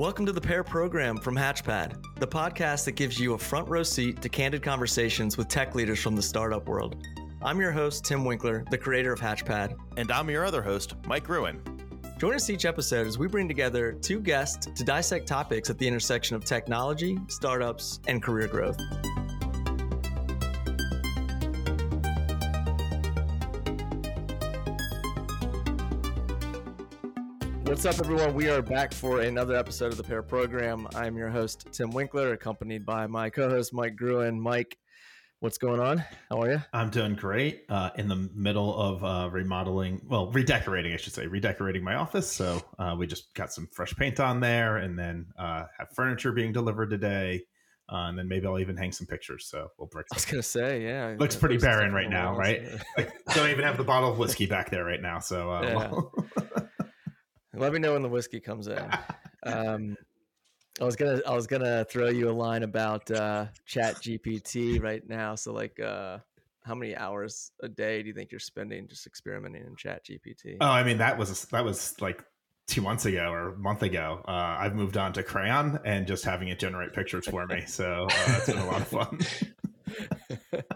Welcome to the Pair Program from Hatchpad, the podcast that gives you a front row seat to candid conversations with tech leaders from the startup world. I'm your host, Tim Winkler, the creator of Hatchpad. And I'm your other host, Mike Gruen. Join us each episode as we bring together two guests to dissect topics at the intersection of technology, startups, and career growth. What's up, everyone? We are back for another episode of the Pair Program. I'm your host, Tim Winkler, accompanied by my co host, Mike Gruen. Mike, what's going on? How are you? I'm doing great. Uh, in the middle of uh, remodeling, well, redecorating, I should say, redecorating my office. So uh, we just got some fresh paint on there and then uh, have furniture being delivered today. Uh, and then maybe I'll even hang some pictures. So we'll break. I was gonna say, yeah, looks pretty barren right now, right? like, don't even have the bottle of whiskey back there right now. So uh, yeah. well. Let me know when the whiskey comes in. Um, I was gonna I was gonna throw you a line about uh, ChatGPT right now. So like, uh, how many hours a day do you think you're spending just experimenting in ChatGPT? Oh, I mean that was that was like two months ago or a month ago. Uh, I've moved on to Craiyon and just having it generate pictures for me. So uh, it's been a lot of fun.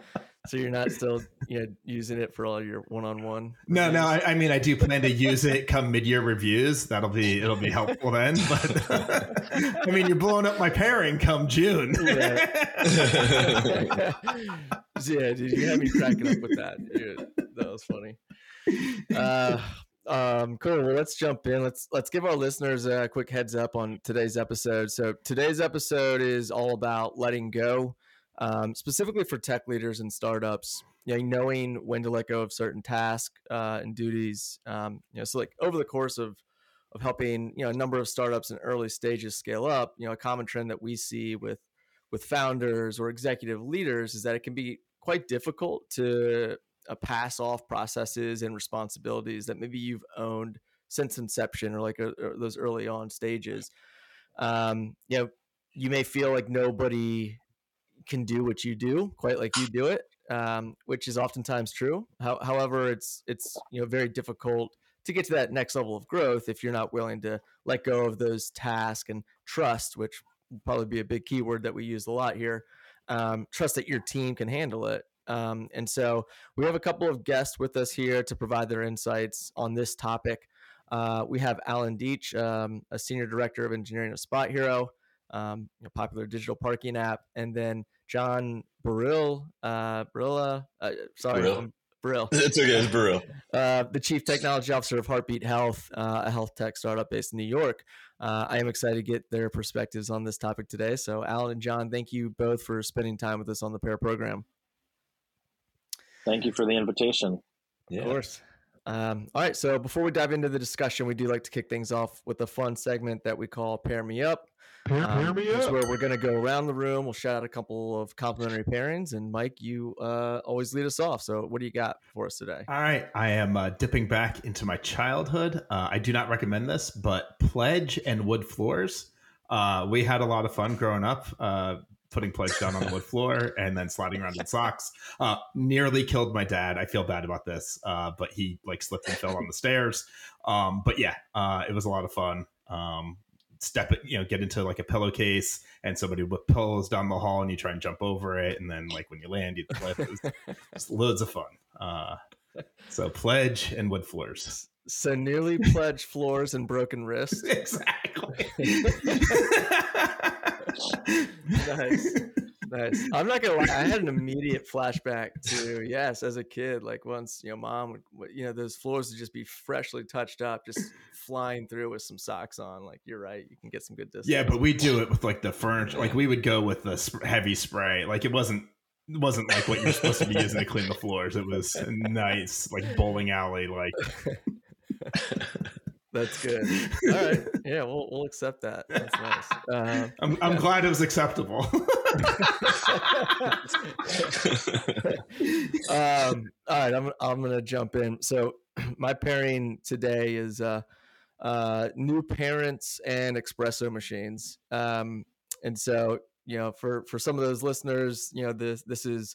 So you're not still you know using it for all your one-on-one. No, no. I, I, mean, I do plan to use it come mid-year reviews. That'll be it'll be helpful then. But I mean, you're blowing up my pairing come June. yeah, yeah dude, you had me cracking up with that. Dude, that was funny. Uh, um, cool. Well, let's jump in. Let's let's give our listeners a quick heads up on today's episode. So today's episode is all about letting go um, specifically for tech leaders and startups. You know, knowing when to let go of certain tasks uh, and duties. Um, you know, so like over the course of of helping you know a number of startups in early stages scale up, you know, a common trend that we see with with founders or executive leaders is that it can be quite difficult to uh, pass off processes and responsibilities that maybe you've owned since inception or like uh, uh those early on stages. Um, you know, you may feel like nobody can do what you do quite like you do it, um, which is oftentimes true. How, however, it's it's you know very difficult to get to that next level of growth if you're not willing to let go of those tasks and trust, which probably be a big keyword that we use a lot here. Um, trust that your team can handle it. Um, and so we have a couple of guests with us here to provide their insights on this topic. Uh, we have Alan Deitch, um, a senior director of engineering at SpotHero um, know, popular digital parking app, and then John Burrill, uh, Barilla, uh, sorry, Burrill. Burrill. It's okay, it's Burrill. Uh, the chief technology officer of Heartbeat Health, uh, a health tech startup based in New York. Uh, I am excited to get their perspectives on this topic today. So, Alan and John, thank you both for spending time with us on the pair program. Thank you for the invitation. Yeah. Of course. Um, all right. So before we dive into the discussion, we do like to kick things off with a fun segment that we call Pair Me Up. Pair, um, pair me up. where we're going to go around the room. We'll shout out a couple of complimentary pairings. And Mike, you uh, always lead us off. So what do you got for us today? All right. I am uh, dipping back into my childhood. Uh, I do not recommend this, but Pledge and Wood Floors. Uh, we had a lot of fun growing up uh, putting plates down on the wood floor and then sliding around in socks. Uh, nearly killed my dad. I feel bad about this, uh, but he like slipped and fell on the stairs. Um, but yeah, uh, it was a lot of fun. Um, step it, you know, get into like a pillowcase and somebody with pillows down the hall and you try and jump over it. And then like when you land, you flip. It was loads of fun. Uh, so pledge and wood floors. So nearly pledge floors and broken wrists. exactly nice. Nice. I'm not gonna lie. I had an immediate flashback to yes, as a kid. Like once, you know, mom would, you know, those floors would just be freshly touched up, just flying through with some socks on. Like you're right, you can get some good distance. Yeah, but we do it with like the furniture. Like we would go with the heavy spray. Like it wasn't it wasn't like what you're supposed to be using to clean the floors. It was nice, like bowling alley, like. That's good. All right. Yeah, we'll we'll accept that. That's nice. Uh, I'm I'm glad it was acceptable. um, all right, I'm I'm gonna jump in. So my pairing today is uh, uh, new parents and espresso machines. Um, and so you know, for for some of those listeners, you know, this this is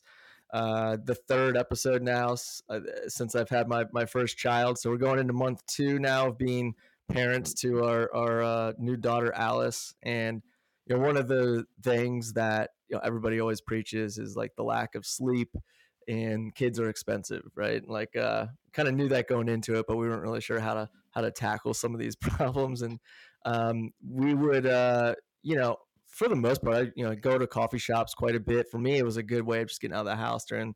uh, the third episode now uh, since I've had my, my first child. So we're going into month two now of being parents to our our uh, new daughter Alice, and you know one of the things that you know, everybody always preaches is like the lack of sleep and kids are expensive right? Like uh kind of knew that going into it but we weren't really sure how to how to tackle some of these problems. And um we would uh you know for the most part i you know go to coffee shops quite a bit for me it was a good way of just getting out of the house during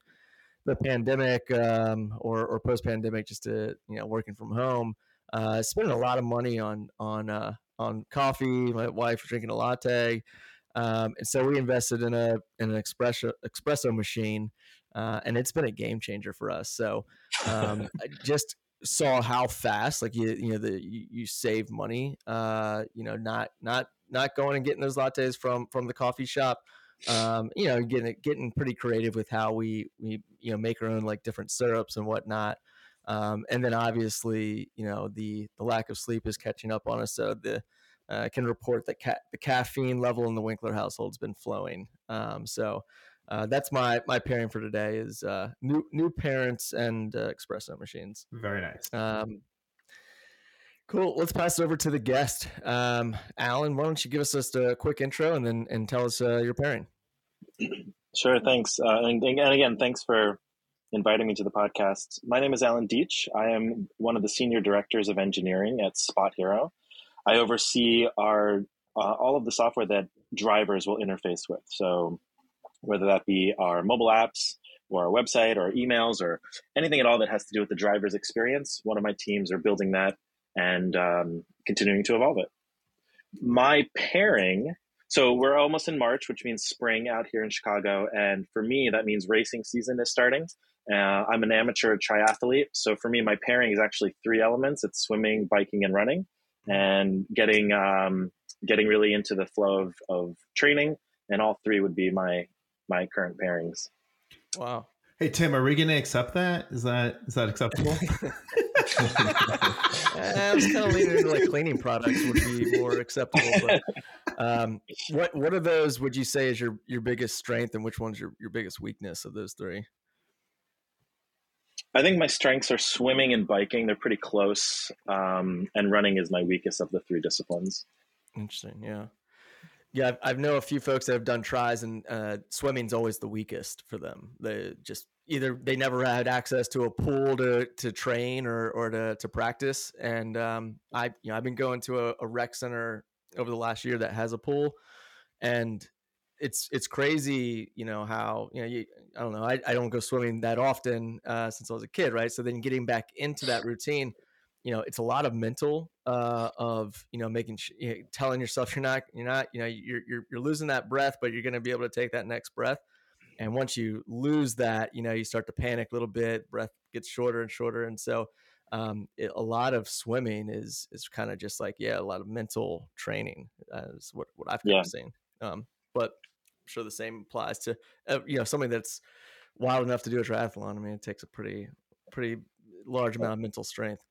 the pandemic um or or post pandemic just to you know working from home uh spending a lot of money on on uh on coffee my wife was drinking a latte um, and so we invested in a in an espresso espresso machine, uh, and it's been a game changer for us. So um, I just saw how fast, like you you know, the you, you save money. Uh, you know, not not not going and getting those lattes from from the coffee shop. Um, you know, getting getting pretty creative with how we we you know make our own like different syrups and whatnot. Um, and then obviously, you know, the the lack of sleep is catching up on us. So the uh, can report that ca- the caffeine level in the Winkler household has been flowing. Um, so uh, that's my my pairing for today is uh, new new parents and uh, espresso machines. Very nice. Um, cool. Let's pass it over to the guest, um, Alan. Why don't you give us just a quick intro and then and tell us uh, your pairing? Sure. Thanks. Uh, and, and again, thanks for inviting me to the podcast. My name is Alan Deitch. I am one of the senior directors of engineering at SpotHero. I oversee our uh, all of the software that drivers will interface with. So whether that be our mobile apps or our website or emails or anything at all that has to do with the driver's experience, one of my teams are building that and um, continuing to evolve it. My pairing. So we're almost in March, which means spring out here in Chicago, and for me that means racing season is starting. Uh, I'm an amateur triathlete, so for me my pairing is actually three elements: it's swimming, biking, and running and getting um, getting really into the flow of, of training. And all three would be my my current pairings. Wow. Hey Tim, are we going to accept that? Is that is that acceptable? I was kind of leaning into like cleaning products would be more acceptable. But um, what what are those? Would you say is your your biggest strength, and which one's your your biggest weakness of those three? I think my strengths are swimming and biking. They're pretty close. Um, and running is my weakest of the three disciplines. Interesting. Yeah. Yeah. I've know a few folks that have done tries and uh, swimming's always the weakest for them. They just either they never had access to a pool to, to train or, or to, to practice. And um, I, you know, I've been going to a, a rec center over the last year that has a pool and it's it's crazy, you know how you know you, I don't know I, I don't go swimming that often uh, since I was a kid, right? So then getting back into that routine, you know, it's a lot of mental uh, of you know making you know, telling yourself you're not you're not you know you're you're, you're losing that breath, but you're going to be able to take that next breath. And once you lose that, you know, you start to panic a little bit. Breath gets shorter and shorter, and so um, it, a lot of swimming is is kind of just like yeah, a lot of mental training uh, is what what I've kind yeah. of seen. Um, but I'm sure the same applies to uh, you know something that's wild enough to do a triathlon. I mean, it takes a pretty pretty large amount of mental strength.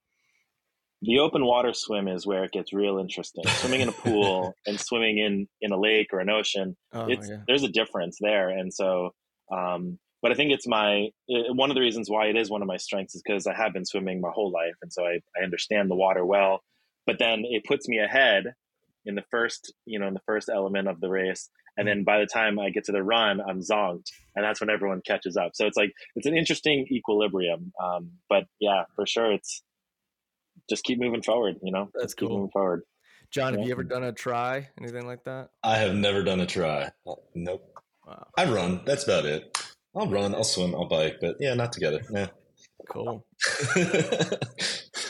The open water swim is where it gets real interesting. Swimming in a pool and swimming in in a lake or an ocean, oh, it's yeah. there's a difference there. And so, um, but I think it's my it, one of the reasons why it is one of my strengths is because I have been swimming my whole life, and so I, I understand the water well. But then it puts me ahead in the first, you know, in the first element of the race. And then by the time I get to the run, I'm zonked, and that's when everyone catches up. So it's like it's an interesting equilibrium. Um, but yeah, for sure, it's just keep moving forward. You know, that's just keep cool. moving forward. John, have you ever done a try, anything like that? I have never done a try. Nope. Wow. I run. That's about it. I'll run. I'll swim. I'll bike. But yeah, not together. Yeah. Cool.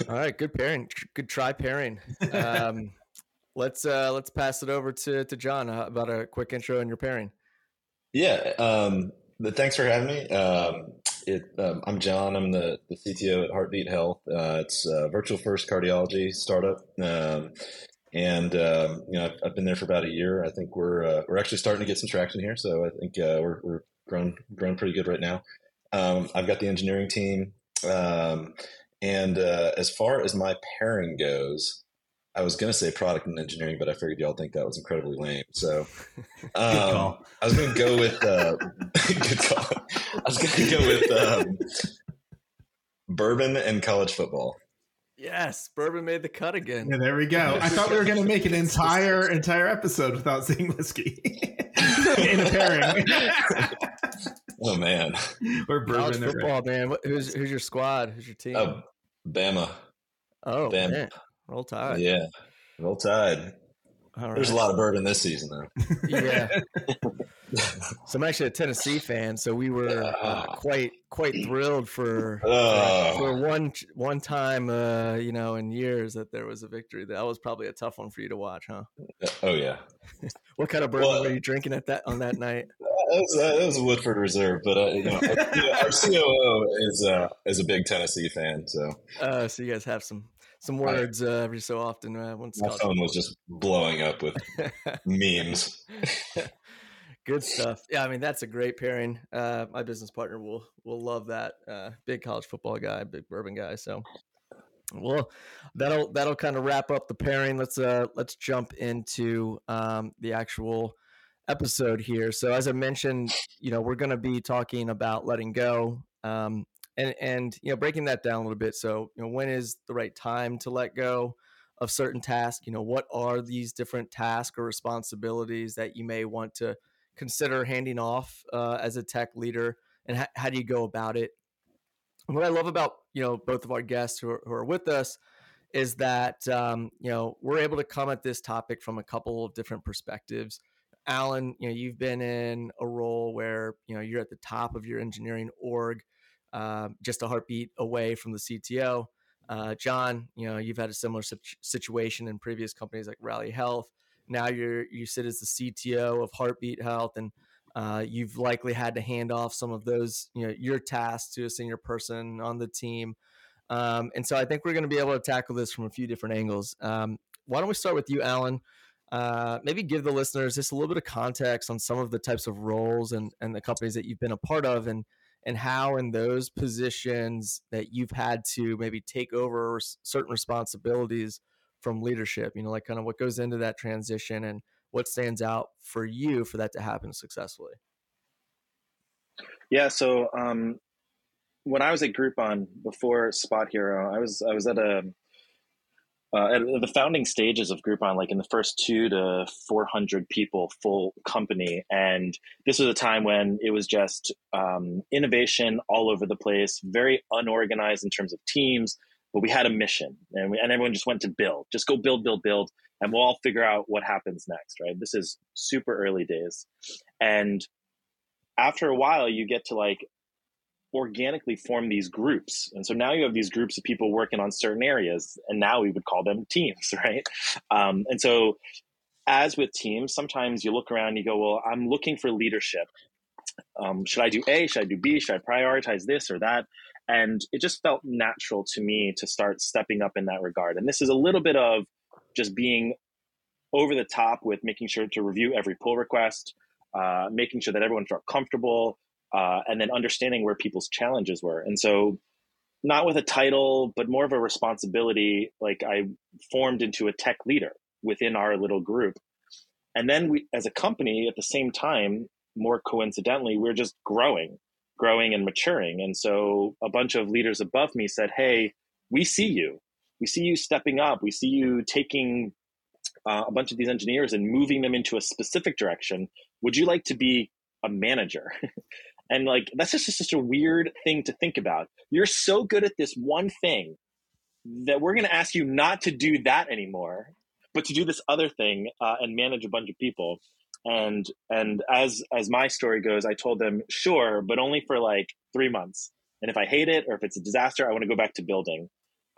All right, good pairing. Good try pairing. Um, let's uh let's pass it over to to John uh, about a quick intro and your pairing. Yeah, um, thanks for having me. Um, it, um, I'm John. I'm the, the CTO at Heartbeat Health. Uh, it's a virtual first cardiology startup, um, and um, you know I've, I've, been there for about a year. I think we're uh, we're actually starting to get some traction here. So I think uh, we're we're grown grown pretty good right now. Um, I've got the engineering team, um, and uh, as far as my pairing goes, I was going to say product and engineering, but I figured y'all think that was incredibly lame. So um, I was going to go with uh, good call. I was going to go with um, bourbon and college football. Yes, bourbon made the cut again. Yeah, there we go. I thought we were going to make an entire entire episode without saying whiskey in a pairing. oh man, or bourbon. College football, man. Who's who's your squad? Who's your team? Oh, Bama. Oh, Bama. Man. Roll Tide. Yeah, Roll Tide. There's a lot of bourbon this season, though. yeah. so I'm actually a Tennessee fan, so we were uh, quite quite thrilled for uh, for one one time, uh, you know, in years that there was a victory. That was probably a tough one for you to watch, huh? Oh yeah. what kind of bourbon well, were you drinking at that on that night? That was, was a Woodford Reserve, but uh, you know, our COO is uh, is a big Tennessee fan, so. Uh, so you guys have some some words uh, every so often. Uh, once my phone was just blowing up with memes. Good stuff. Yeah, I mean that's a great pairing. Uh, my business partner will will love that. Uh, big college football guy, big bourbon guy. So, well, that'll that'll kind of wrap up the pairing. Let's uh let's jump into um, the actual episode here. So, as I mentioned, you know, we're going to be talking about letting go. Um, and and you know breaking that down a little bit so you know when is the right time to let go of certain tasks you know what are these different tasks or responsibilities that you may want to consider handing off uh, as a tech leader and ha- how do you go about it what i love about you know both of our guests who are, who are with us is that um, you know we're able to come at this topic from a couple of different perspectives alan you know you've been in a role where you know you're at the top of your engineering org uh, just a heartbeat away from the CTO. Uh, John, you know, you've had a similar situation in previous companies like Rally Health. Now you're you sit as the CTO of Heartbeat Health, and uh, you've likely had to hand off some of those, you know, your tasks to a senior person on the team. Um, and so I think we're going to be able to tackle this from a few different angles. Um, why don't we start with you, Alan? Uh, maybe give the listeners just a little bit of context on some of the types of roles and, and the companies that you've been a part of, and and how in those positions that you've had to maybe take over certain responsibilities from leadership you know like kind of what goes into that transition and what stands out for you for that to happen successfully yeah so um, when i was at groupon before SpotHero i was i was at a uh, at the founding stages of Groupon, like in the first two to 400 people full company. And this was a time when it was just um, innovation all over the place, very unorganized in terms of teams, but we had a mission and, we, and everyone just went to build, just go build, build, build, and we'll all figure out what happens next, right? This is super early days. And after a while, you get to like organically form these groups. And so now you have these groups of people working on certain areas, and now we would call them teams, right? Um, and so, as with teams, sometimes you look around and you go, Well, I'm looking for leadership. Um, should I do A? Should I do B? Should I prioritize this or that? And it just felt natural to me to start stepping up in that regard. And this is a little bit of just being over the top with making sure to review every pull request, uh, making sure that everyone felt comfortable, uh, and then understanding where people's challenges were. And so, not with a title, but more of a responsibility. Like I formed into a tech leader within our little group. And then we, as a company, at the same time, more coincidentally, we're just growing, growing and maturing. And so a bunch of leaders above me said, Hey, we see you. We see you stepping up. We see you taking uh, a bunch of these engineers and moving them into a specific direction. Would you like to be a manager? And like that's just such a weird thing to think about. You're so good at this one thing that we're going to ask you not to do that anymore, but to do this other thing uh, and manage a bunch of people. And and as as my story goes, I told them sure, but only for like three months. And if I hate it or if it's a disaster, I want to go back to building.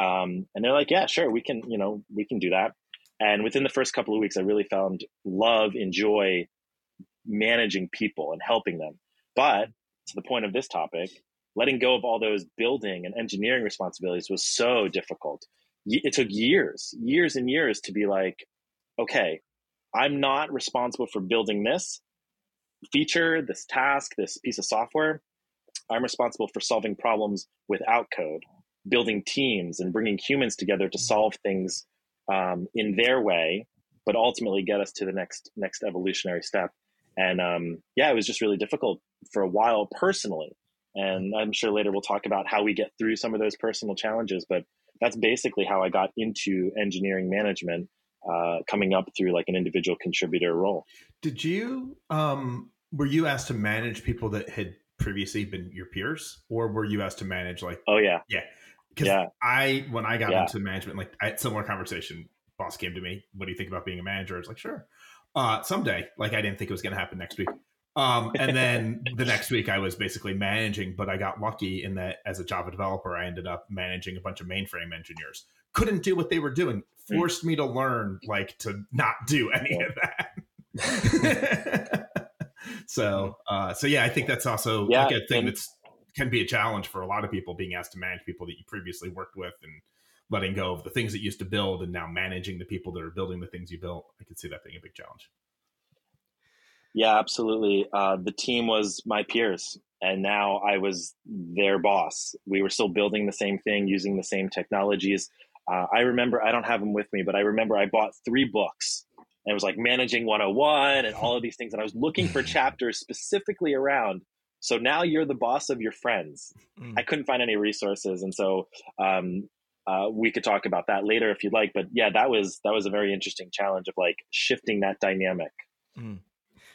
Um, and they're like, yeah, sure, we can, you know, we can do that. And within the first couple of weeks, I really found love, enjoy managing people and helping them. But to the point of this topic, letting go of all those building and engineering responsibilities was so difficult. It took years, years and years to be like, okay, I'm not responsible for building this feature, this task, this piece of software. I'm responsible for solving problems without code, building teams, and bringing humans together to solve things um, in their way, but ultimately get us to the next next evolutionary step. And um, yeah, it was just really difficult for a while personally. And I'm sure later we'll talk about how we get through some of those personal challenges. But that's basically how I got into engineering management, uh, coming up through like an individual contributor role. Did you um, were you asked to manage people that had previously been your peers, or were you asked to manage like? Oh yeah, yeah. Because yeah. I when I got yeah. into management, like I had similar conversation. Boss came to me, "What do you think about being a manager?" I was like, "Sure." Uh, someday, like I didn't think it was going to happen next week. Um, and then the next week, I was basically managing, but I got lucky in that as a Java developer, I ended up managing a bunch of mainframe engineers. Couldn't do what they were doing, hmm. forced me to learn like to not do any of that. so, uh, so yeah, I think that's also yeah, like a thing that's can be a challenge for a lot of people being asked to manage people that you previously worked with and letting go of the things that you used to build and now managing the people that are building the things you built. I could see that being a big challenge. Yeah, absolutely. Uh, the team was my peers, and now I was their boss. We were still building the same thing, using the same technologies. Uh, I remember, I don't have them with me, but I remember I bought three books and it was like Managing 101 and all of these things. And I was looking for chapters specifically around. So now you're the boss of your friends. Mm. I couldn't find any resources. And so um, uh, we could talk about that later if you'd like. But yeah, that was that was a very interesting challenge of like shifting that dynamic. Mm.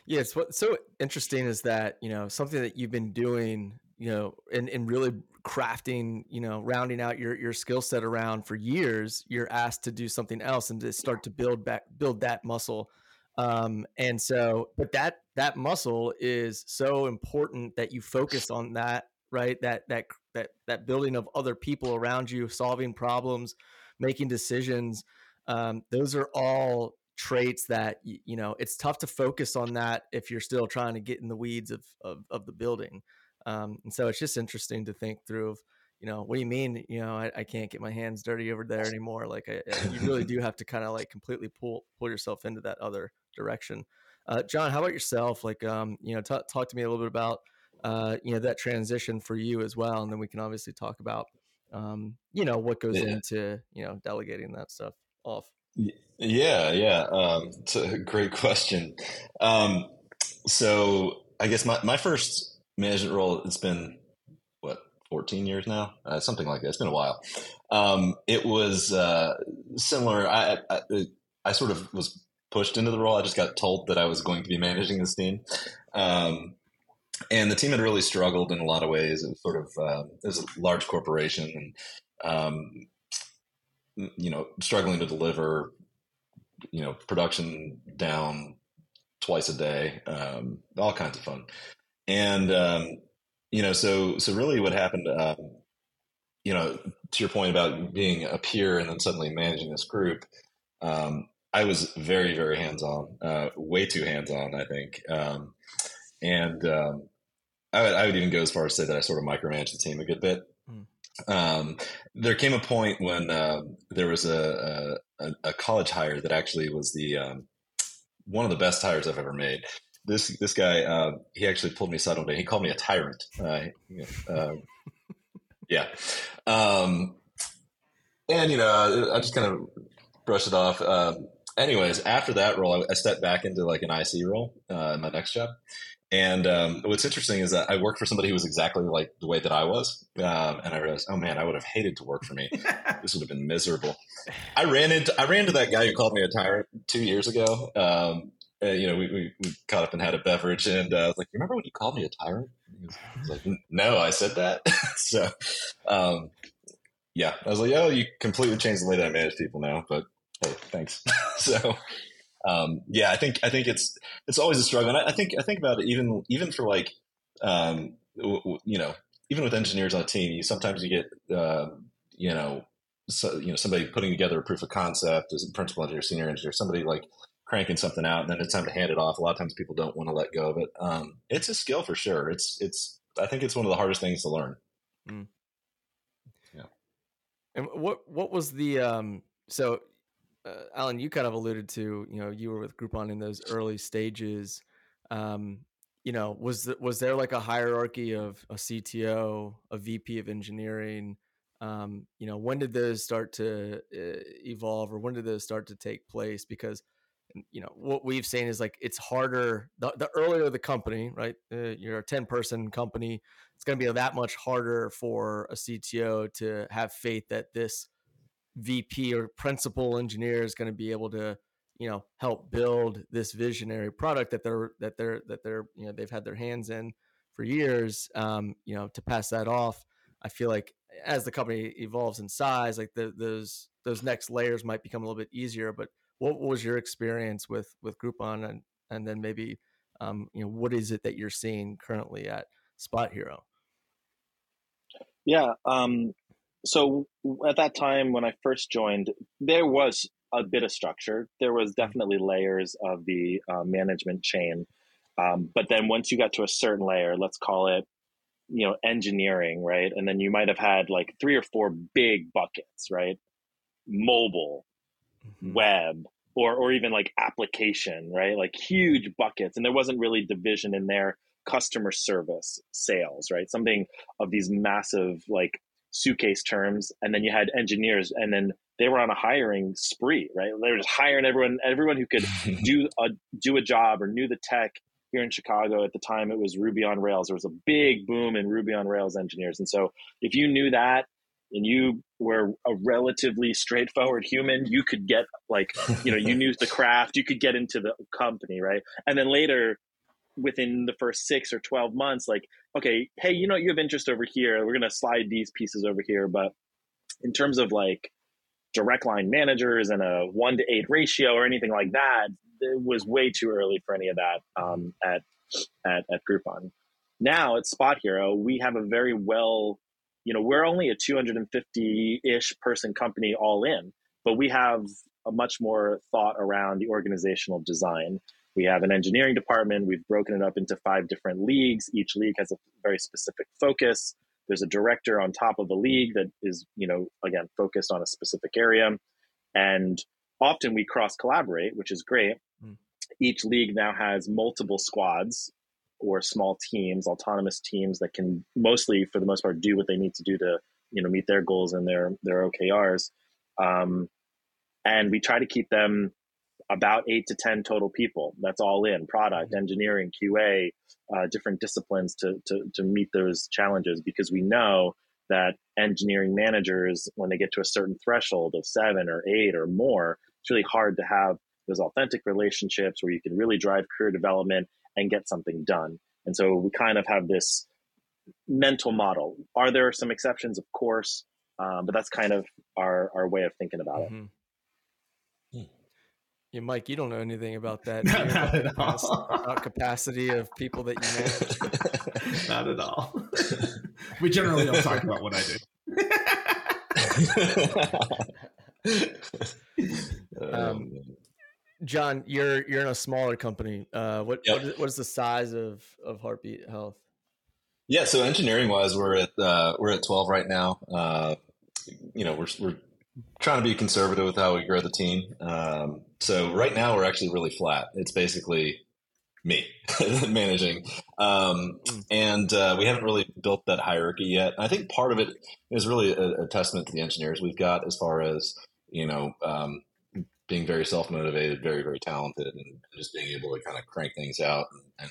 Yes, what's so interesting is that you know something that you've been doing, you know, and and really crafting, you know, rounding out your your skill set around for years. You're asked to do something else and to start to build back build that muscle. Um, and so, but that that muscle is so important that you focus on that, right? That that that that building of other people around you, solving problems, making decisions. Um, those are all traits that you know it's tough to focus on that if you're still trying to get in the weeds of of, of the building um, and so it's just interesting to think through of you know what do you mean you know i, I can't get my hands dirty over there anymore like I, you really do have to kind of like completely pull pull yourself into that other direction. Uh, john how about yourself? Like um, you know t- talk to me a little bit about uh, you know that transition for you as well and then we can obviously talk about um, you know what goes yeah. into you know delegating that stuff off yeah, yeah. Um, it's a great question. Um, so I guess my, my first management role, it's been what, 14 years now? Uh, something like that. It's been a while. Um, it was uh, similar. I, I, I, sort of was pushed into the role. I just got told that I was going to be managing this team. Um, and the team had really struggled in a lot of ways. It was sort of, uh, it was a large corporation and, um, you know, struggling to deliver, you know, production down twice a day, um, all kinds of fun. And, um, you know, so, so really what happened, um, you know, to your point about being a peer and then suddenly managing this group, um, I was very, very hands on, uh, way too hands on, I think. Um, and, um, I would, I would even go as far as to say that I sort of micromanaged the team a good bit. Um, there came a point when uh, there was a, a, a, college hire that actually was the um, one of the best hires I've ever made. This this guy, uh, he actually pulled me aside one day. He called me a tyrant. Uh, um, yeah, um, and you know, I just kind of brushed it off. Um, anyways, after that role, I, I, stepped back into like an IC role uh, in my next job, and um, what's interesting is that I worked for somebody who was exactly like the way that I was. Um, and I realized, oh man, I would have hated to work for me. this would have been miserable. I ran into I ran into that guy who called me a tyrant two years ago. Um, and, you know, we, we, we, caught up and had a beverage, and uh, I was like, "You remember when you called me a tyrant?" He was, was like, "No, I said that." so, um, yeah, I was like, "Oh, you completely changed the way that I manage people now." But hey, thanks. so, um, yeah, I think I think it's it's always a struggle. And I, I think I think about it even even for like um, w- w- you know even with engineers on a team, you sometimes you get uh, you know so, you know somebody putting together a proof of concept as a principal engineer, senior engineer, somebody like cranking something out, and then it's time to hand it off. A lot of times people don't want to let go of it. Um, it's a skill for sure. It's it's I think it's one of the hardest things to learn. Mm. Yeah. And what what was the um so uh, Alan, you kind of alluded to, you know, you were with Groupon in those early stages. Um, you know, was was there like a hierarchy of a CTO, a VP of engineering? Um, you know, when did those start to uh, evolve, or when did those start to take place? Because you know what we've seen is like it's harder the, the earlier the company right uh, you're a 10 person company it's going to be that much harder for a cto to have faith that this VP or principal engineer is going to be able to you know help build this visionary product that they're that they're that they're you know they've had their hands in for years um, you know to pass that off. I feel like as the company evolves in size like the, those those next layers might become a little bit easier but what was your experience with with groupon and and then maybe um, you know what is it that you're seeing currently at SpotHero? Yeah um, so at that time when i first joined there was a bit of structure. There was mm-hmm. definitely layers of the uh, management chain, um, but then once you got to a certain layer, let's call it, you know, engineering, right? And then you might have had like three or four big buckets, right? Mobile, mm-hmm. web, or or even like application, right? Like huge buckets, and there wasn't really division in there. Customer service, sales, right? Something of these massive like suitcase terms, and then you had engineers, and then they were on a hiring spree, right? They were just hiring everyone, everyone who could do a do a job or knew the tech here in Chicago at the time. It was Ruby on Rails. There was a big boom in Ruby on Rails engineers, and so if you knew that and you were a relatively straightforward human, you could get like you know you knew the craft, you could get into the company, right? And then later within the first six or 12 months like okay hey you know you have interest over here we're going to slide these pieces over here but in terms of like direct line managers and a one to eight ratio or anything like that. It was way too early for any of that um, at, at at Groupon. Now at SpotHero, we have a very well, you know, we're only a 250 ish person company all in, but we have a much more thought around the organizational design. We have an engineering department. We've broken it up into five different leagues. Each league has a very specific focus. There's a director on top of the league that is, you know, again, focused on a specific area. And often we cross collaborate, which is great. Mm. Each league now has multiple squads or small teams, autonomous teams that can mostly, for the most part, do what they need to do to, you know, meet their goals and their their OKRs. Um, and we try to keep them about eight to 10 total people. That's all in product, engineering, QA, uh, different disciplines to, to, to meet those challenges because we know that engineering managers, when they get to a certain threshold of seven or eight or more, it's really hard to have those authentic relationships where you can really drive career development and get something done. And so we kind of have this mental model. Are there some exceptions? Of course. Um, but that's kind of our, our way of thinking about mm-hmm. it. Yeah, Mike, you don't know anything about that. not, not at all. About capacity of people that you manage. not at all. we generally don't talk about what I do. um, John, you're you're in a smaller company. Uh, what yep. what, is, what is the size of of Heartbeat Health? Yeah, so engineering wise, we're at uh, we're at twelve right now. Uh, you know, we're we're trying to be conservative with how we grow the team. Um, so right now we're actually really flat. It's basically me managing, um, and uh, we haven't really built that hierarchy yet. I think part of it is really a, a, testament to the engineers we've got, as far as you know, um, being very self motivated, very very talented, and just being able to kind of crank things out. And,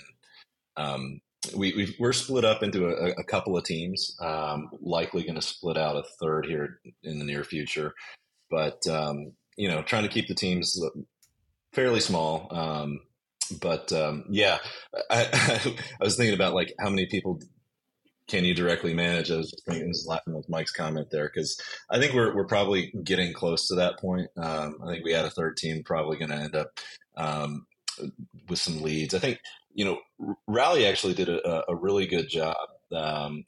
and um, we we are split up into a, a couple of teams. Um, likely going to split out a third here in the near future, but um, you know, trying to keep the teams fairly small. Um, but um, yeah, I, I, was thinking about like how many people can you directly manage? I was thinking, was laughing with Mike's comment there because I think we're we're probably getting close to that point. Um, I think we had a third team probably going to end up um, with some leads. I think you know Rally actually did a, a really good job um,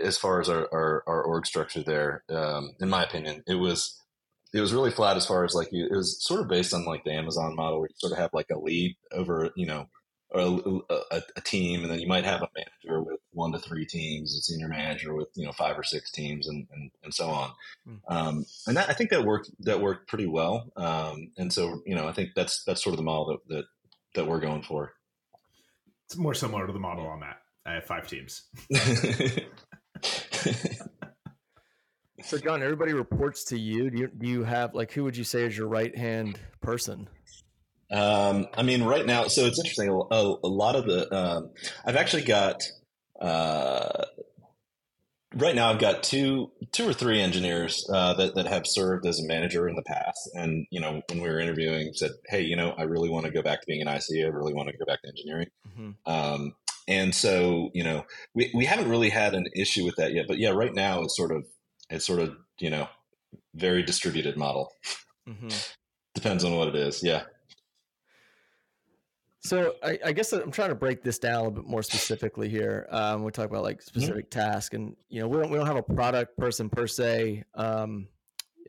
as far as our, our, our org structure there. Um, in my opinion, it was it was really flat as far as like you, it was sort of based on like the Amazon model where you sort of have like a lead over you know a, a, a, team, and then you might have a manager with one to three teams, a senior manager with you know five or six teams, and and, and so on. Mm. Um, and that, I think that worked that worked pretty well. Um, and so you know I think that's that's sort of the model that that, that we're going for. It's more similar to the model on that. I have five teams. So, John, everybody reports to you. Do you, do you have like who would you say is your right hand person? Um, I mean, right now, so it's interesting. A, a lot of the, um, I've actually got uh, right now I've got two two or three engineers uh, that that have served as a manager in the past, and you know when we were interviewing, said, "Hey, you know, I really want to go back to being an IC. I really want to go back to engineering." Mm-hmm. Um, and so you know we we haven't really had an issue with that yet, but yeah, right now it's sort of it's sort of you know very distributed model. Mm-hmm. Depends on what it is. Yeah. So I, I, guess I'm trying to break this down a little bit more specifically here. Um, we talk about like mm-hmm. specific mm-hmm. task, and you know we don't we don't have a product person per se um,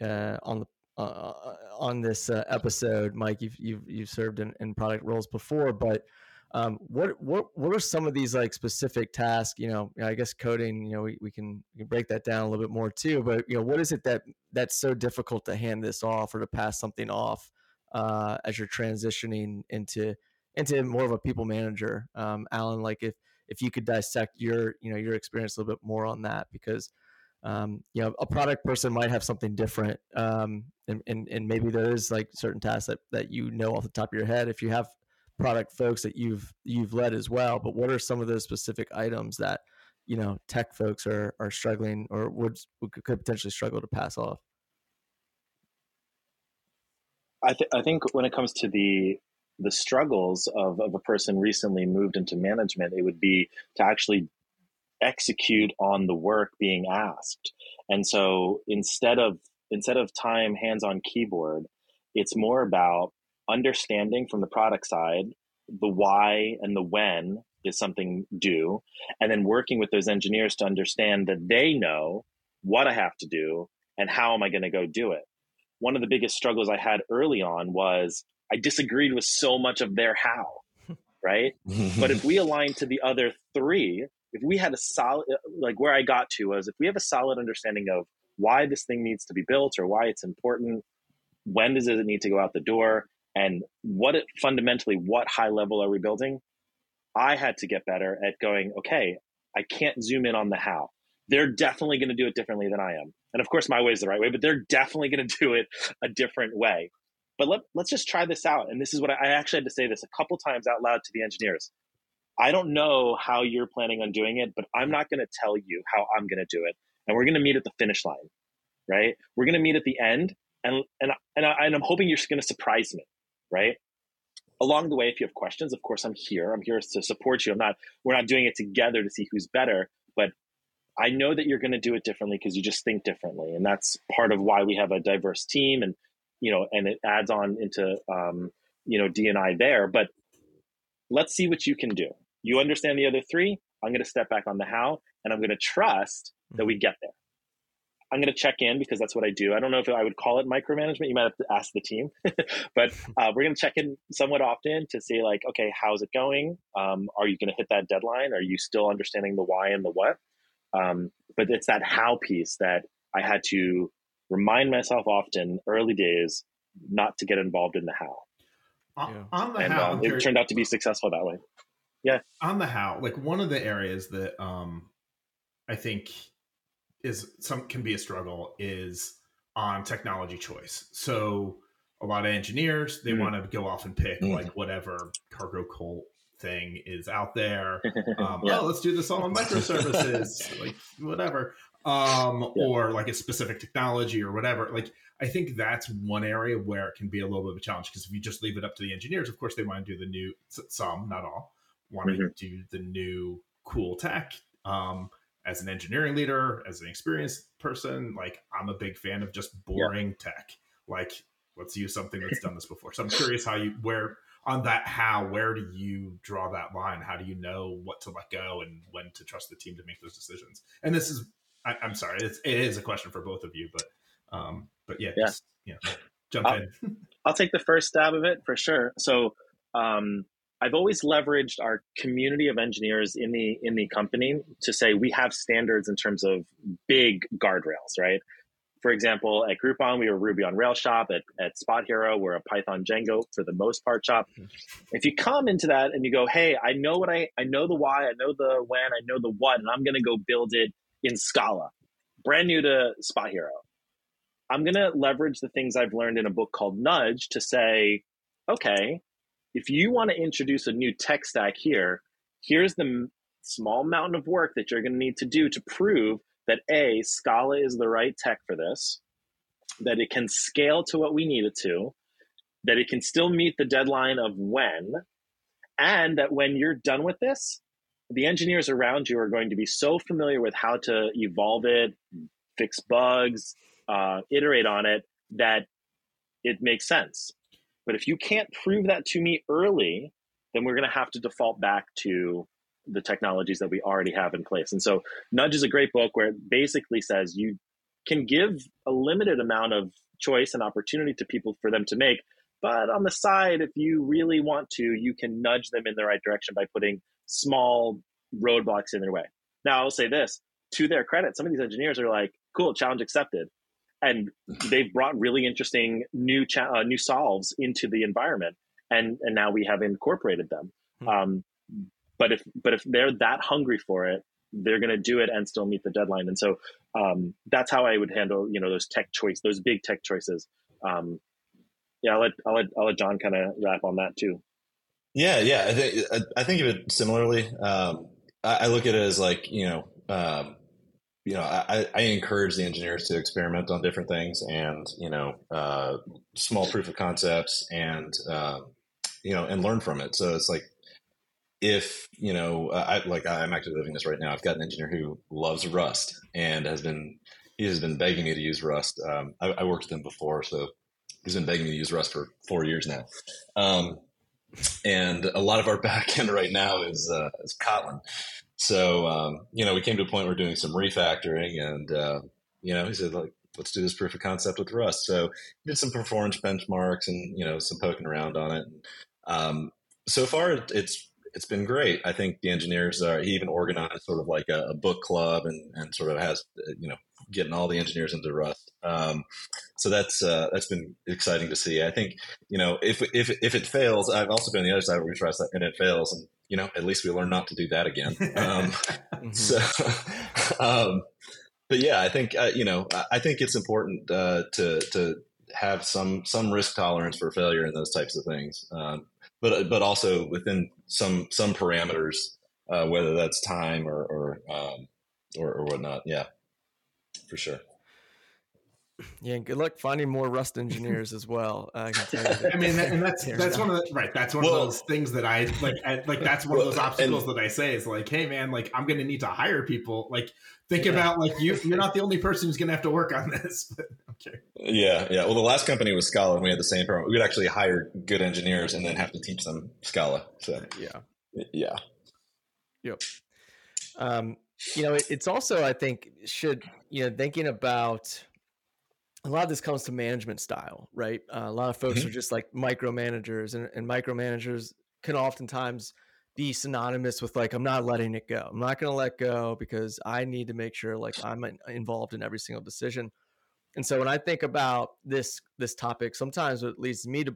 uh, on the uh, uh, on this uh, episode. Mike, you've you've you've served in, in product roles before, but um, what what what are some of these like specific tasks? You know, I guess coding. You know, we, we can we can break that down a little bit more too. But you know, what is it that that's so difficult to hand this off or to pass something off uh, as you're transitioning into into more of a people manager. Um, Alan, like if if you could dissect your you know your experience a little bit more on that because um, you know a product person might have something different um, and, and and maybe there is like certain tasks that, that you know off the top of your head if you have product folks that you've you've led as well but what are some of those specific items that you know tech folks are are struggling or would, could potentially struggle to pass off I, th- I think when it comes to the the struggles of, of a person recently moved into management, it would be to actually execute on the work being asked. And so instead of instead of time hands on keyboard, it's more about understanding from the product side the why and the when is something due, and then working with those engineers to understand that they know what I have to do and how am I going to go do it. One of the biggest struggles I had early on was I disagreed with so much of their how, right? but if we align to the other three, if we had a solid, like where I got to was if we have a solid understanding of why this thing needs to be built or why it's important, when does it need to go out the door, and what it fundamentally, what high level are we building? I had to get better at going, okay, I can't zoom in on the how. They're definitely going to do it differently than I am. And of course, my way is the right way, but they're definitely going to do it a different way. But let, let's just try this out. And this is what I, I actually had to say this a couple times out loud to the engineers. I don't know how you're planning on doing it, but I'm not going to tell you how I'm going to do it. And we're going to meet at the finish line, right? We're going to meet at the end, and and and, I, and I'm hoping you're going to surprise me, right? Along the way, if you have questions, of course, I'm here. I'm here to support you. I'm not. We're not doing it together to see who's better, but I know that you're going to do it differently because you just think differently, and that's part of why we have a diverse team and you know, and it adds on into, um, you know, DNI there. But let's see what you can do. You understand the other three. I'm going to step back on the how, and I'm going to trust that we get there. I'm going to check in because that's what I do. I don't know if I would call it micromanagement. You might have to ask the team, but uh, we're going to check in somewhat often to see, like, okay, how's it going? Um, are you going to hit that deadline? Are you still understanding the why and the what? Um, but it's that how piece that I had to remind myself often early days not to get involved in the how. Yeah. On the and, how, um, it turned out to be successful that way. Yeah. On the how, like one of the areas that um, I think is some can be a struggle is on technology choice. So a lot of engineers they mm-hmm. want to go off and pick mm-hmm. like whatever cargo cult thing is out there. Um, yeah. Oh, let's do this all on microservices, like whatever um, yeah. or like a specific technology or whatever. Like, I think that's one area where it can be a little bit of a challenge because if you just leave it up to the engineers, of course, they want to do the new, some, not all, want mm-hmm. to do the new cool tech. Um, as an engineering leader, as an experienced person, like I'm a big fan of just boring yeah. tech. Like, let's use something that's done this before. So I'm curious how you, where, on that how where do you draw that line how do you know what to let go and when to trust the team to make those decisions and this is I, am sorry, it's, it is a question for both of you, but um, but yeah, yeah, just, know, jump I'll, in. I'll take the first stab of it for sure. So um, I've always leveraged our community of engineers in the in the company to say we have standards in terms of big guardrails, right? For example, at Groupon, we were Ruby on Rails shop. At, at SpotHero, we're a Python Django for the most part shop. Mm-hmm. If you come into that and you go, hey, I know what I, I know the why, I know the when, I know the what, and I'm going to go build it in Scala, brand new to SpotHero. I'm going to leverage the things I've learned in a book called Nudge to say, okay, if you want to introduce a new tech stack here, here's the small mountain of work that you're going to need to do to prove that a Scala is the right tech for this, that it can scale to what we need it to, that it can still meet the deadline of when, and that when you're done with this, the engineers around you are going to be so familiar with how to evolve it, fix bugs, uh, iterate on it that it makes sense. But if you can't prove that to me early, then we're going to have to default back to the technologies that we already have in place. And so, Nudge is a great book where it basically says you can give a limited amount of choice and opportunity to people for them to make. But on the side, if you really want to, you can nudge them in the right direction by putting small roadblocks in their way. Now, I'll say this to their credit, some of these engineers are like, cool, challenge accepted. And they've brought really interesting new cha- uh, new solves into the environment, and and now we have incorporated them. Hmm. Um, but if but if they're that hungry for it, they're going to do it and still meet the deadline. And so um, that's how I would handle you know those tech choice, those big tech choices. Um, yeah, I'll let I'll let I'll let John kind of wrap on that too. Yeah, yeah, I think I think of it similarly. Um, I, I, look at it as like you know, um, you know, I, I, encourage the engineers to experiment on different things and you know, uh, small proof of concepts and uh, you know, and learn from it. So it's like if you know, I like I'm actually living this right now. I've got an engineer who loves Rust and has been he has been begging me to use Rust. Um, I, I, worked with him before, so he's been begging me to use Rust for four years now. Um, and a lot of our backend right now is uh, is Kotlin. So um, you know, we came to a point where we're doing some refactoring, and uh, you know, he said like, let's do this proof of concept with Rust. So did some performance benchmarks and you know some poking around on it. Um, so far, it's it's been great. I think the engineers are. He even organized sort of like a, a book club and and sort of has you know getting all the engineers into Rust. Um, so that's uh, that's been exciting to see. I think you know if if if it fails, I've also been on the other side where we try stuff and it fails, and you know at least we learn not to do that again. Um, mm-hmm. So. Um, but yeah, I think uh, you know I think it's important uh, to to have some some risk tolerance for failure in those types of things. Um, but but also within some some parameters, uh, whether that's time or or, um, or or whatnot. Yeah, for sure. Yeah, good luck finding more Rust engineers as well. I, I mean, and that's that's one of the right. That's one well, of those things that I like. I, like that's one well, of those obstacles and, that I say is like, hey, man, like I'm going to need to hire people. Like, think yeah. about like you. You're not the only person who's going to have to work on this. But, okay. Yeah, yeah. Well, the last company was Scala, and we had the same problem. We would actually hire good engineers and then have to teach them Scala. So yeah, yeah, yep. Um, you know, it, it's also I think should you know thinking about a lot of this comes to management style, right? Uh, a lot of folks mm-hmm. are just like micromanagers, and, and micromanagers can oftentimes be synonymous with like I'm not letting it go. I'm not going to let go because I need to make sure like I'm involved in every single decision. And so when I think about this this topic, sometimes it leads me to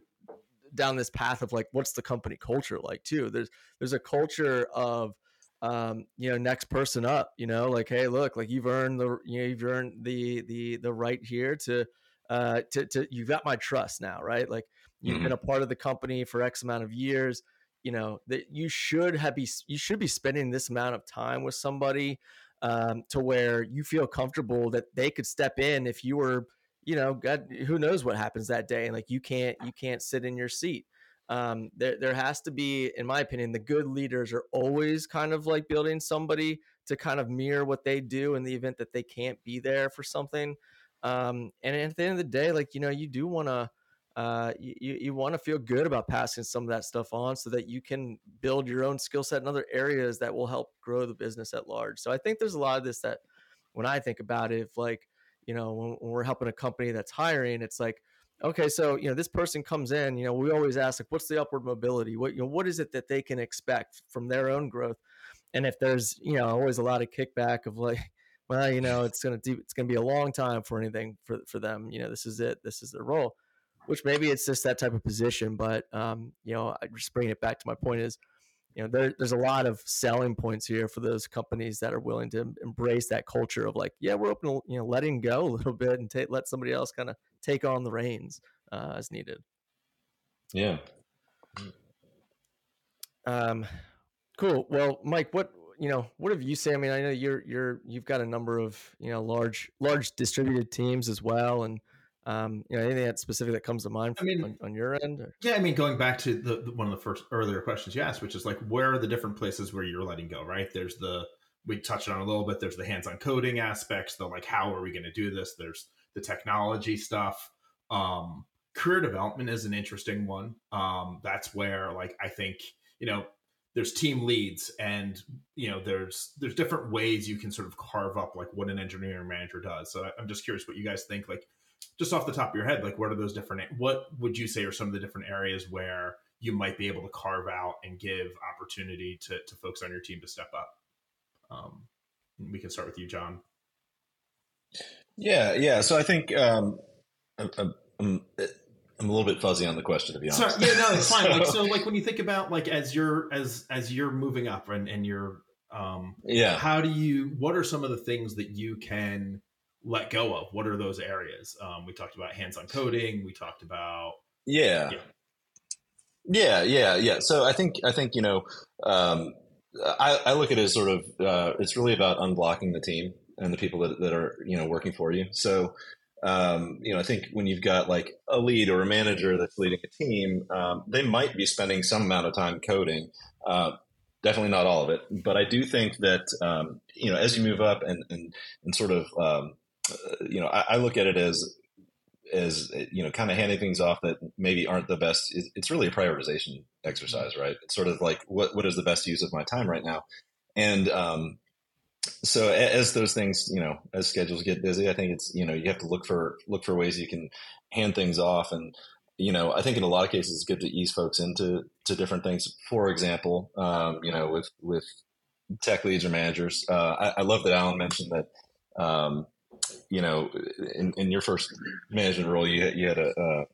down this path of like what's the company culture like too. There's there's a culture of um, you know, next person up, you know, like, hey, look, like you've earned the, you know, you've earned the the the right here to, uh, to to you've got my trust now, right? Like you've mm-hmm. been a part of the company for X amount of years. You know that you should have be you should be spending this amount of time with somebody um, to where you feel comfortable that they could step in if you were, you know, God, who knows what happens that day, and like you can't you can't sit in your seat um, there there has to be, in my opinion, the good leaders are always kind of like building somebody to kind of mirror what they do in the event that they can't be there for something. Um, and at the end of the day, like you know, you do want to. Uh, you, you want to feel good about passing some of that stuff on so that you can build your own skill set in other areas that will help grow the business at large. So I think there's a lot of this that when I think about it, if like, you know, when, when we're helping a company that's hiring, it's like, okay so you know this person comes in you know we always ask like what's the upward mobility? What you know what is it that they can expect from their own growth? And if there's you know always a lot of kickback of like well you know it's gonna do it's gonna be a long time for anything for for them. You know this is it. This is their role. Which maybe it's just that type of position but um you know i just bring it back to my point is you know there, there's a lot of selling points here for those companies that are willing to embrace that culture of like yeah we're open to you know letting go a little bit and take, let somebody else kind of take on the reins uh, as needed. Yeah. Um, cool. Well, Mike, what you know, what have you say? I mean, I know you're you're you've got a number of you know large large distributed teams as well, and um, you know, anything that specific that comes to mind I mean, on, on, your end? Or? Yeah, I mean, going back to the, the, one of the first earlier questions you asked, which is like, where are the different places where you're letting go? Right? There's the we touched on a little bit. There's the hands-on coding aspects. The like, how are we going to do this? There's the technology stuff. Um, career development is an interesting one. Um, that's where like I think you know there's team leads and you know there's there's different ways you can sort of carve up like what an engineering manager does. So I'm just curious what you guys think. Like just off the top of your head, like what are those different? What would you say are some of the different areas where you might be able to carve out and give opportunity to to folks on your team to step up? Um, we can start with you, John. Yeah, yeah. So I think um, I'm, I'm, I'm a little bit fuzzy on the question, to be honest. Sorry, yeah, no, it's fine. so, like, so, like when you think about like as you're as as you're moving up and and you're um, yeah, how do you? What are some of the things that you can let go of? What are those areas? Um, we talked about hands-on coding. We talked about yeah. yeah. Yeah, yeah, yeah. So I think I think you know um, I, I look at it as sort of uh, it's really about unblocking the team and the people that, that are you know working for you. So um, you know I think when you've got like a lead or a manager that's leading a team, um, they might be spending some amount of time coding. Uh, definitely not all of it, but I do think that um, you know as you move up and and, and sort of um, uh, you know I, I look at it as as you know kind of handing things off that maybe aren't the best it's really a prioritization exercise right it's sort of like what what is the best use of my time right now and um, so as those things you know as schedules get busy i think it's you know you have to look for look for ways you can hand things off and you know i think in a lot of cases it's good to ease folks into to different things for example um, you know with with tech leads or managers uh, I, I, love that alan mentioned that um, you know, in, in your first management role, you had, you had a, uh,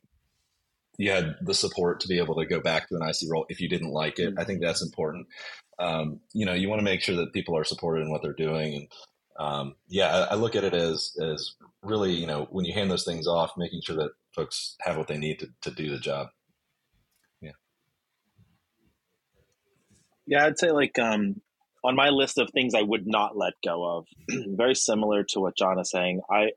you had the support to be able to go back to an IC role if you didn't like it. I think that's important. Um, you know, you want to make sure that people are supported in what they're doing. And um, yeah, I, I, look at it as as really, you know, when you hand those things off, making sure that folks have what they need to, to do the job. Yeah. Yeah, I'd say like um, on my list of things I would not let go of, very similar to what John is saying. I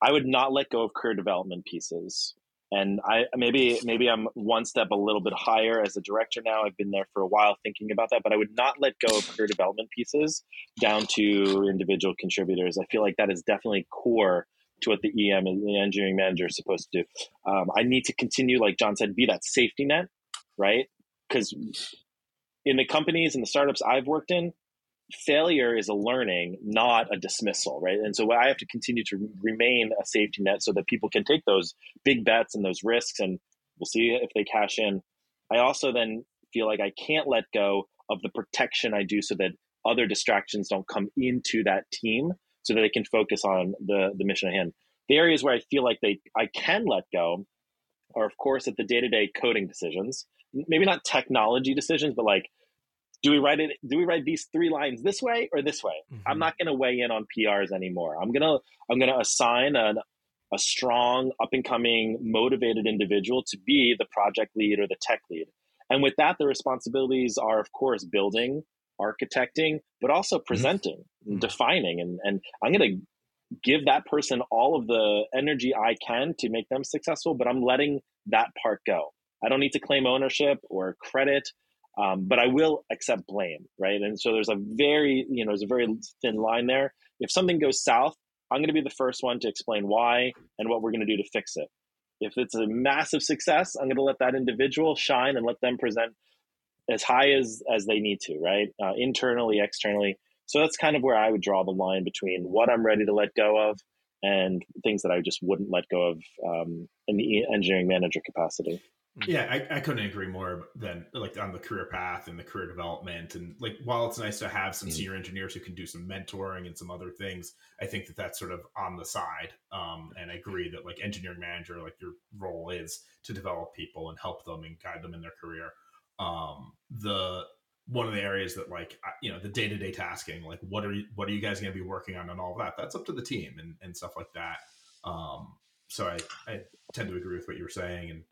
I would not let go of career development pieces. And I maybe maybe I'm one step a little bit higher as a director now. I've been there for a while thinking about that, but I would not let go of career development pieces down to individual contributors. I feel like that is definitely core to what the EM and the engineering manager is supposed to do. Um, I need to continue, like John said, be that safety net, right? Because in the companies and the startups I've worked in, failure is a learning, not a dismissal, right? And so I have to continue to remain a safety net so that people can take those big bets and those risks, and we'll see if they cash in. I also then feel like I can't let go of the protection I do so that other distractions don't come into that team so that they can focus on the, the mission at hand. The areas where I feel like they I can let go are of course at the day-to-day coding decisions. Maybe not technology decisions, but like do we write it do we write these three lines this way or this way mm-hmm. i'm not going to weigh in on prs anymore i'm going to i'm going to assign a, a strong up and coming motivated individual to be the project lead or the tech lead and with that the responsibilities are of course building architecting but also mm-hmm. presenting mm-hmm. defining and, and i'm going to give that person all of the energy i can to make them successful but i'm letting that part go i don't need to claim ownership or credit um, but I will accept blame, right? And so there's a very, you know, there's a very thin line there. If something goes south, I'm going to be the first one to explain why and what we're going to do to fix it. If it's a massive success, I'm going to let that individual shine and let them present as high as as they need to, right? Uh, internally, externally. So that's kind of where I would draw the line between what I'm ready to let go of and things that I just wouldn't let go of um, in the engineering manager capacity. Mm-hmm. Yeah, I, I couldn't agree more than like on the career path and the career development. And like, while it's nice to have some mm-hmm. senior engineers who can do some mentoring and some other things, I think that that's sort of on the side. Um, and I agree that like engineering manager, like your role is to develop people and help them and guide them in their career. Um, the one of the areas that like you know the day to day tasking, like what are you what are you guys going to be working on and all that? That's up to the team and and stuff like that. Um, so I I tend to agree with what you were saying and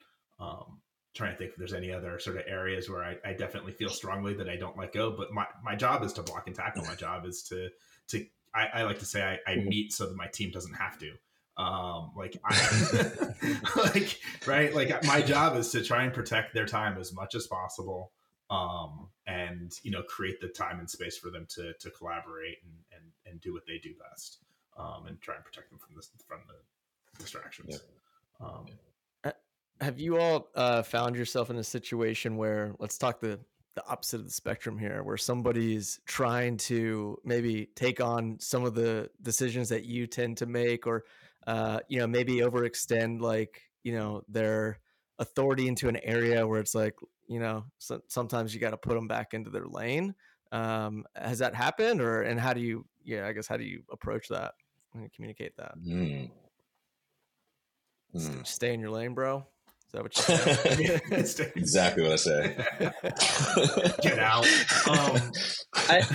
um, trying to think if there's any other sort of areas where I, I definitely feel strongly that I don't let go. But my, my job is to block and tackle. My job is to to I, I like to say I, I, mm-hmm. meet so that my team doesn't have to. Um, like I like right like my job is to try and protect their time as much as possible um, and you know create the time and space for them to to collaborate and and, and do what they do best um, and try and protect them from this from the distractions. Yeah. Um, have you all uh, found yourself in a situation where let's talk the the opposite of the spectrum here where somebody's trying to maybe take on some of the decisions that you tend to make or uh, you know maybe overextend like you know their authority into an area where it's like you know so, sometimes you got to put them back into their lane um, has that happened or and how do you yeah i guess how do you approach that and communicate that mm. Mm. stay in your lane bro is that what you say? exactly what I say. Get out. Um, I,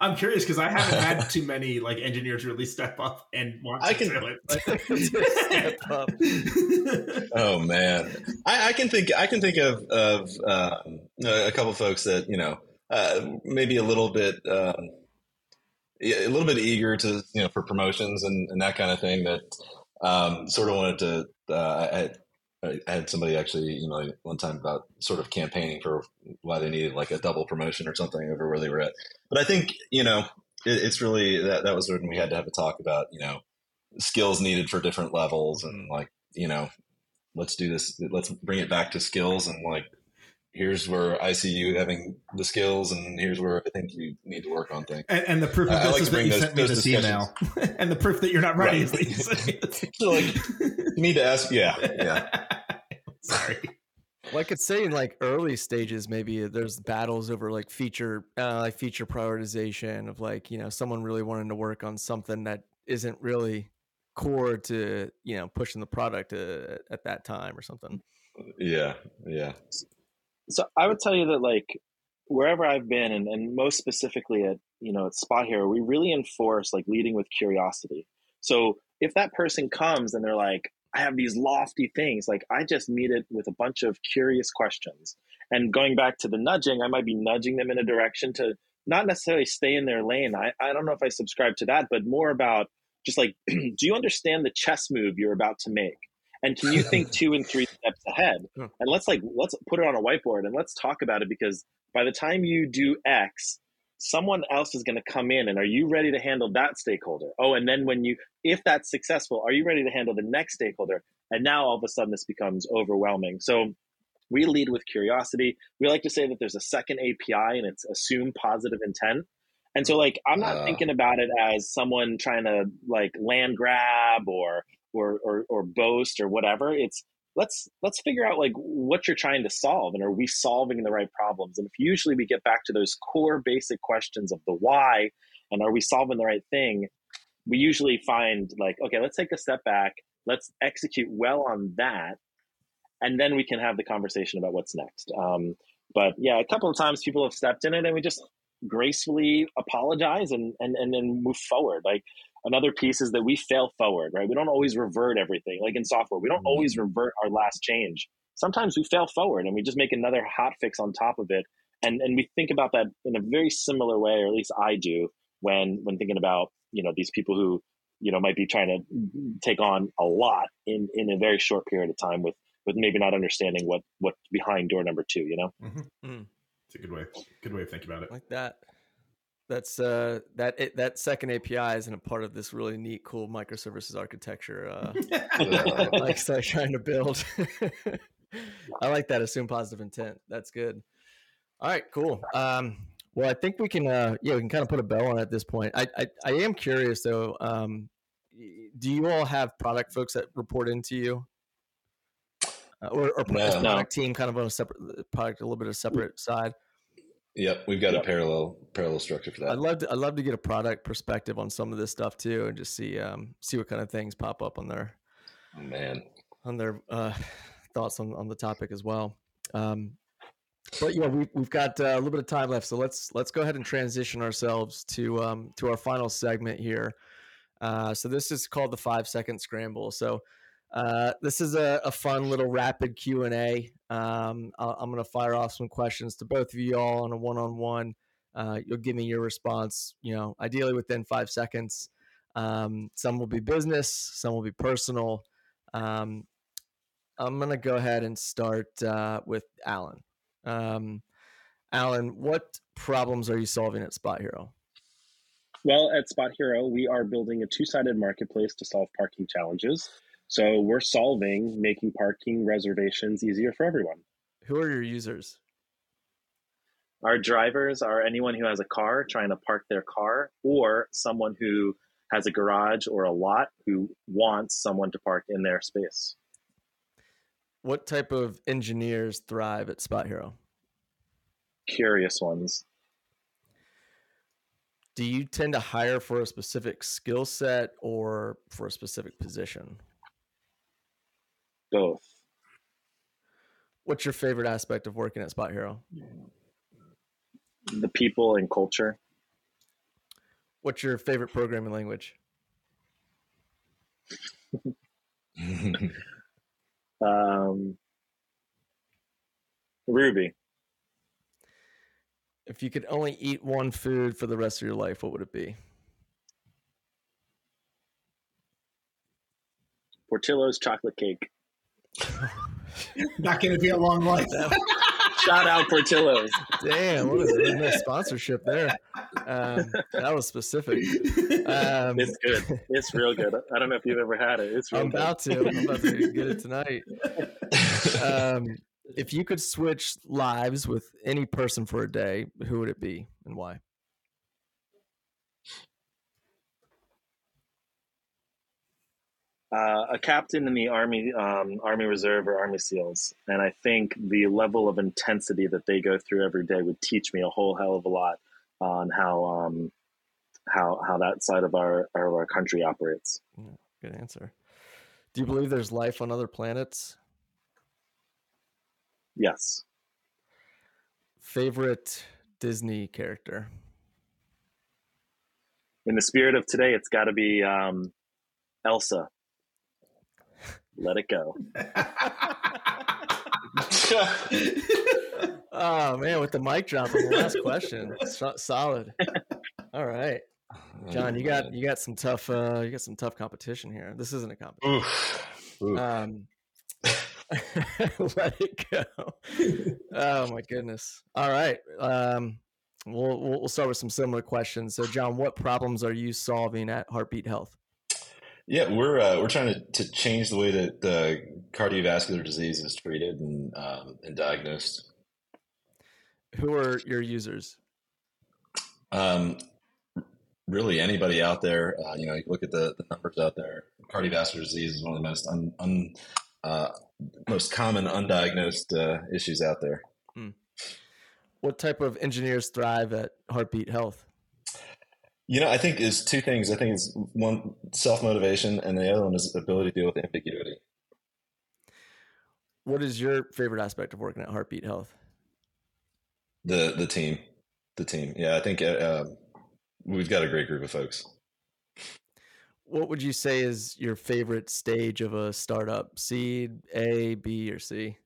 I'm curious because I haven't had too many like engineers really step up and want I to can, step up. oh man, I, I, can think I can think of of um, a couple folks that you know uh, maybe a little bit. Um, a little bit eager to you know for promotions and, and that kind of thing that um, sort of wanted to uh, I had somebody actually email one time about sort of campaigning for why they needed like a double promotion or something over where they were at. But I think you know it, it's really that that was when we had to have a talk about you know skills needed for different levels and like you know let's do this let's bring it back to skills and like here's where I see you having the skills, and here's where I think you need to work on things. And, and the proof of uh, this like is that you those, sent me this email, and the proof that you're not ready. Right. so like, you need to ask. Yeah, yeah. Sorry. Well, I could say in like early stages, maybe there's battles over like feature, uh, like feature prioritization of like you know someone really wanting to work on something that isn't really core to you know pushing the product uh, at that time or something. Yeah, yeah. So I would tell you that like wherever I've been, and, and most specifically at you know at SpotHero, we really enforce like leading with curiosity. So if that person comes and they're like, I have these lofty things. Like I just meet it with a bunch of curious questions. And going back to the nudging, I might be nudging them in a direction to not necessarily stay in their lane. I, I don't know if I subscribe to that, but more about just like, do you understand the chess move you're about to make? And can you think two and three steps ahead? And let's like, let's put it on a whiteboard and let's talk about it because by the time you do X, someone else is going to come in and are you ready to handle that stakeholder? Oh and then when you if that's successful are you ready to handle the next stakeholder? And now all of a sudden this becomes overwhelming. So we lead with curiosity. We like to say that there's a second api and it's assume positive intent. And so like i'm not uh, thinking about it as someone trying to like land grab or or or, or boast or whatever it's let's let's figure out like what you're trying to solve and are we solving the right problems? And if usually we get back to those core basic questions of the why and are we solving the right thing we usually find like okay let's take a step back let's execute well on that and then we can have the conversation about what's next. Um, but yeah a couple of times people have stepped in it and we just gracefully apologize and and and then move forward. Like Another piece is that we fail forward, right? We don't always revert everything. Like in software, we don't mm-hmm. always revert our last change. Sometimes we fail forward and we just make another hot fix on top of it. And and we think about that in a very similar way, or at least I do, when when thinking about, you know, these people who, you know, might be trying to take on a lot in in a very short period of time with with maybe not understanding what what behind door number two, you know? Mm-hmm. Mm. It's a good way, good way of thinking about it. Like that that's uh that it, that second API isn't a part of this really neat, cool microservices architecture. Uh, like trying to build. I like that. Assume positive intent. That's good. All right, cool. Um, well, I think we can. Uh, yeah, we can kind of put a bell on at this point. I I, I am curious though. Um, do you all have product folks that report into you? Uh, or, or no, product no. team kind of on a separate product, a little bit of separate side. Yep, we've got yep. a parallel parallel structure for that. I'd love to I'd love to get a product perspective on some of this stuff too, and just see um see what kind of things pop up on their man on their uh, thoughts on on the topic as well. Um, but yeah, we, we've got uh, a little bit of time left, so let's let's go ahead and transition ourselves to um, to our final segment here. Uh, so this is called the five second scramble. So Uh, this is a, a, fun little rapid Q and A. Um, I'm going to fire off some questions to both of you all on a one-on-one. Uh, you'll give me your response. You know, ideally within five seconds. Um, some will be business, some will be personal. Um, I'm going to go ahead and start uh, with Alan. Um, Alan, what problems are you solving at SpotHero? Well, at SpotHero, we are building a two sided marketplace to solve parking challenges. So we're solving making parking reservations easier for everyone. Who are your users? Our drivers are anyone who has a car trying to park their car, or someone who has a garage or a lot who wants someone to park in their space. What type of engineers thrive at SpotHero? Curious ones. Do you tend to hire for a specific skill set or for a specific position? Both. What's your favorite aspect of working at SpotHero? The people and culture. What's your favorite programming language? um, Ruby. If you could only eat one food for the rest of your life, what would it be? Portillo's chocolate cake. Not going to be a long life. Shout out Portillo's. Damn, what is a nice sponsorship there? Um, that was specific. Um, it's good. It's real good. I don't know if you've ever had it. It's real I'm good. about to. I'm about to get it tonight. Um, if you could switch lives with any person for a day, who would it be and why? Uh, a captain in the army, um, army reserve or army seals, and I think the level of intensity that they go through every day would teach me a whole hell of a lot on how um, how how that side of our of our country operates. Yeah, good answer. Do you believe there's life on other planets? Yes. Favorite Disney character? In the spirit of today, it's got to be um, Elsa. Let it go. oh man, with the mic drop on the last question, solid. All right, John, you got you got some tough uh, you got some tough competition here. This isn't a competition. Oof. Oof. Um, let it go. Oh my goodness. All right. Um, we'll we'll start with some similar questions. So, John, what problems are you solving at Heartbeat Health? Yeah, we're uh, we're trying to, to change the way that the cardiovascular disease is treated and um, and diagnosed. Who are your users? Um, really anybody out there. Uh, you know, you look at the, the numbers out there. Cardiovascular disease is one of the most un, un uh, most common undiagnosed uh, issues out there. Hmm. What type of engineers thrive at Heartbeat Health? You know, I think is two things. I think it's one self motivation, and the other one is ability to deal with ambiguity. What is your favorite aspect of working at Heartbeat Health? The the team, the team. Yeah, I think uh, um, we've got a great group of folks. What would you say is your favorite stage of a startup? Seed, A, B, or C?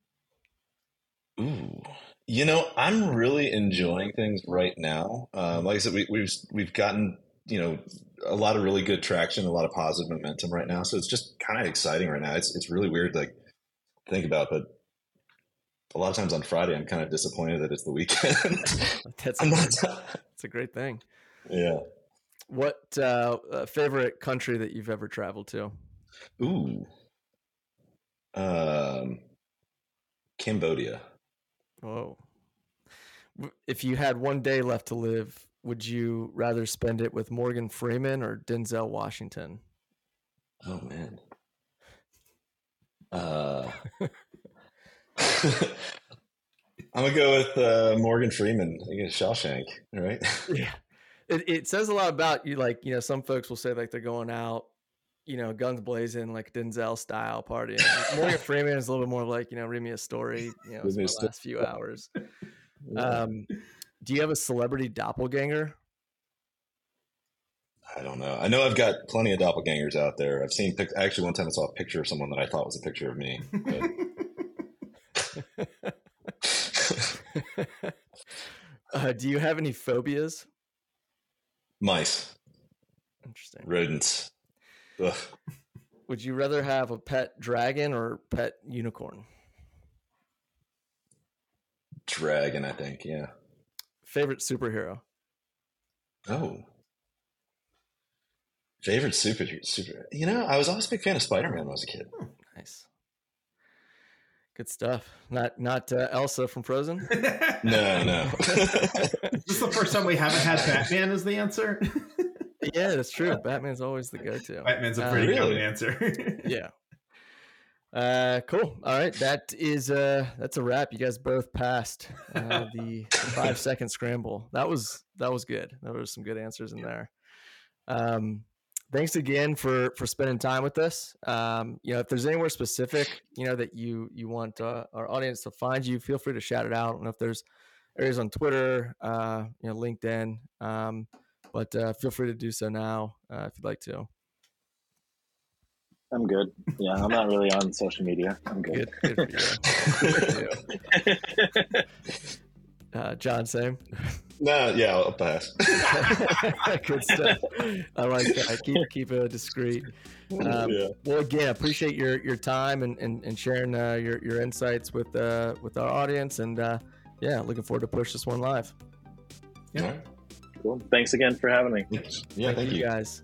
Ooh, you know, I'm really enjoying things right now. Um, like I said, we, we've we've gotten you know a lot of really good traction, a lot of positive momentum right now. So it's just kind of exciting right now. It's it's really weird to like think about, but a lot of times on Friday, I'm kind of disappointed that it's the weekend. that's, a, not, that's a great thing. Yeah. What uh, uh, favorite country that you've ever traveled to? Ooh. Um, Cambodia. Whoa. If you had one day left to live, would you rather spend it with Morgan Freeman or Denzel Washington? Oh man. Uh, I'm gonna go with uh, Morgan Freeman. I guess Shawshank, right? yeah. It, it says a lot about you. Like you know, some folks will say like they're going out, you know, guns blazing, like Denzel style party. Morgan Freeman is a little bit more like you know, read me a story. You know, the last few hours. Um, do you have a celebrity doppelganger? I don't know. I know I've got plenty of doppelgangers out there. I've seen. Pic- actually, one time I saw a picture of someone that I thought was a picture of me. But... uh, do you have any phobias? Mice, Interesting. rodents. Ugh. Would you rather have a pet dragon or pet unicorn? Dragon, I think. Yeah. Favorite superhero? Oh. Favorite super super. You know, I was always a big fan of Spider Man when I was a kid. Nice. Good stuff. Not not uh, Elsa from Frozen. No, no. Is this the first time we haven't had Batman as the answer? yeah, that's true. Batman's always the go-to. Batman's a Uh, pretty Really? common answer. yeah. Uh, cool. All right, that is uh, that's a wrap. You guys both passed uh, the five second scramble. That was that was good. There was some good answers in there. Um, thanks again for for spending time with us. Um, you know, if there's anywhere specific, you know, that you you want uh, our audience to find you, feel free to shout it out. Know if there's areas on Twitter, uh, you know, LinkedIn, um, but uh, feel free to do so now uh, if you'd like to. I'm good. Yeah, I'm not really on social media. I'm good. Good, good for you. Good for you. Uh, John, same. no, yeah, I'll pass. Good stuff. I like that. Keep keep it discreet. Um, yeah. Well, again, appreciate your your time and and, and sharing uh, your your insights with uh, with our audience, and uh, yeah, looking forward to push this one live. All right. Cool. Thanks again for having me. Yeah, thank you. guys.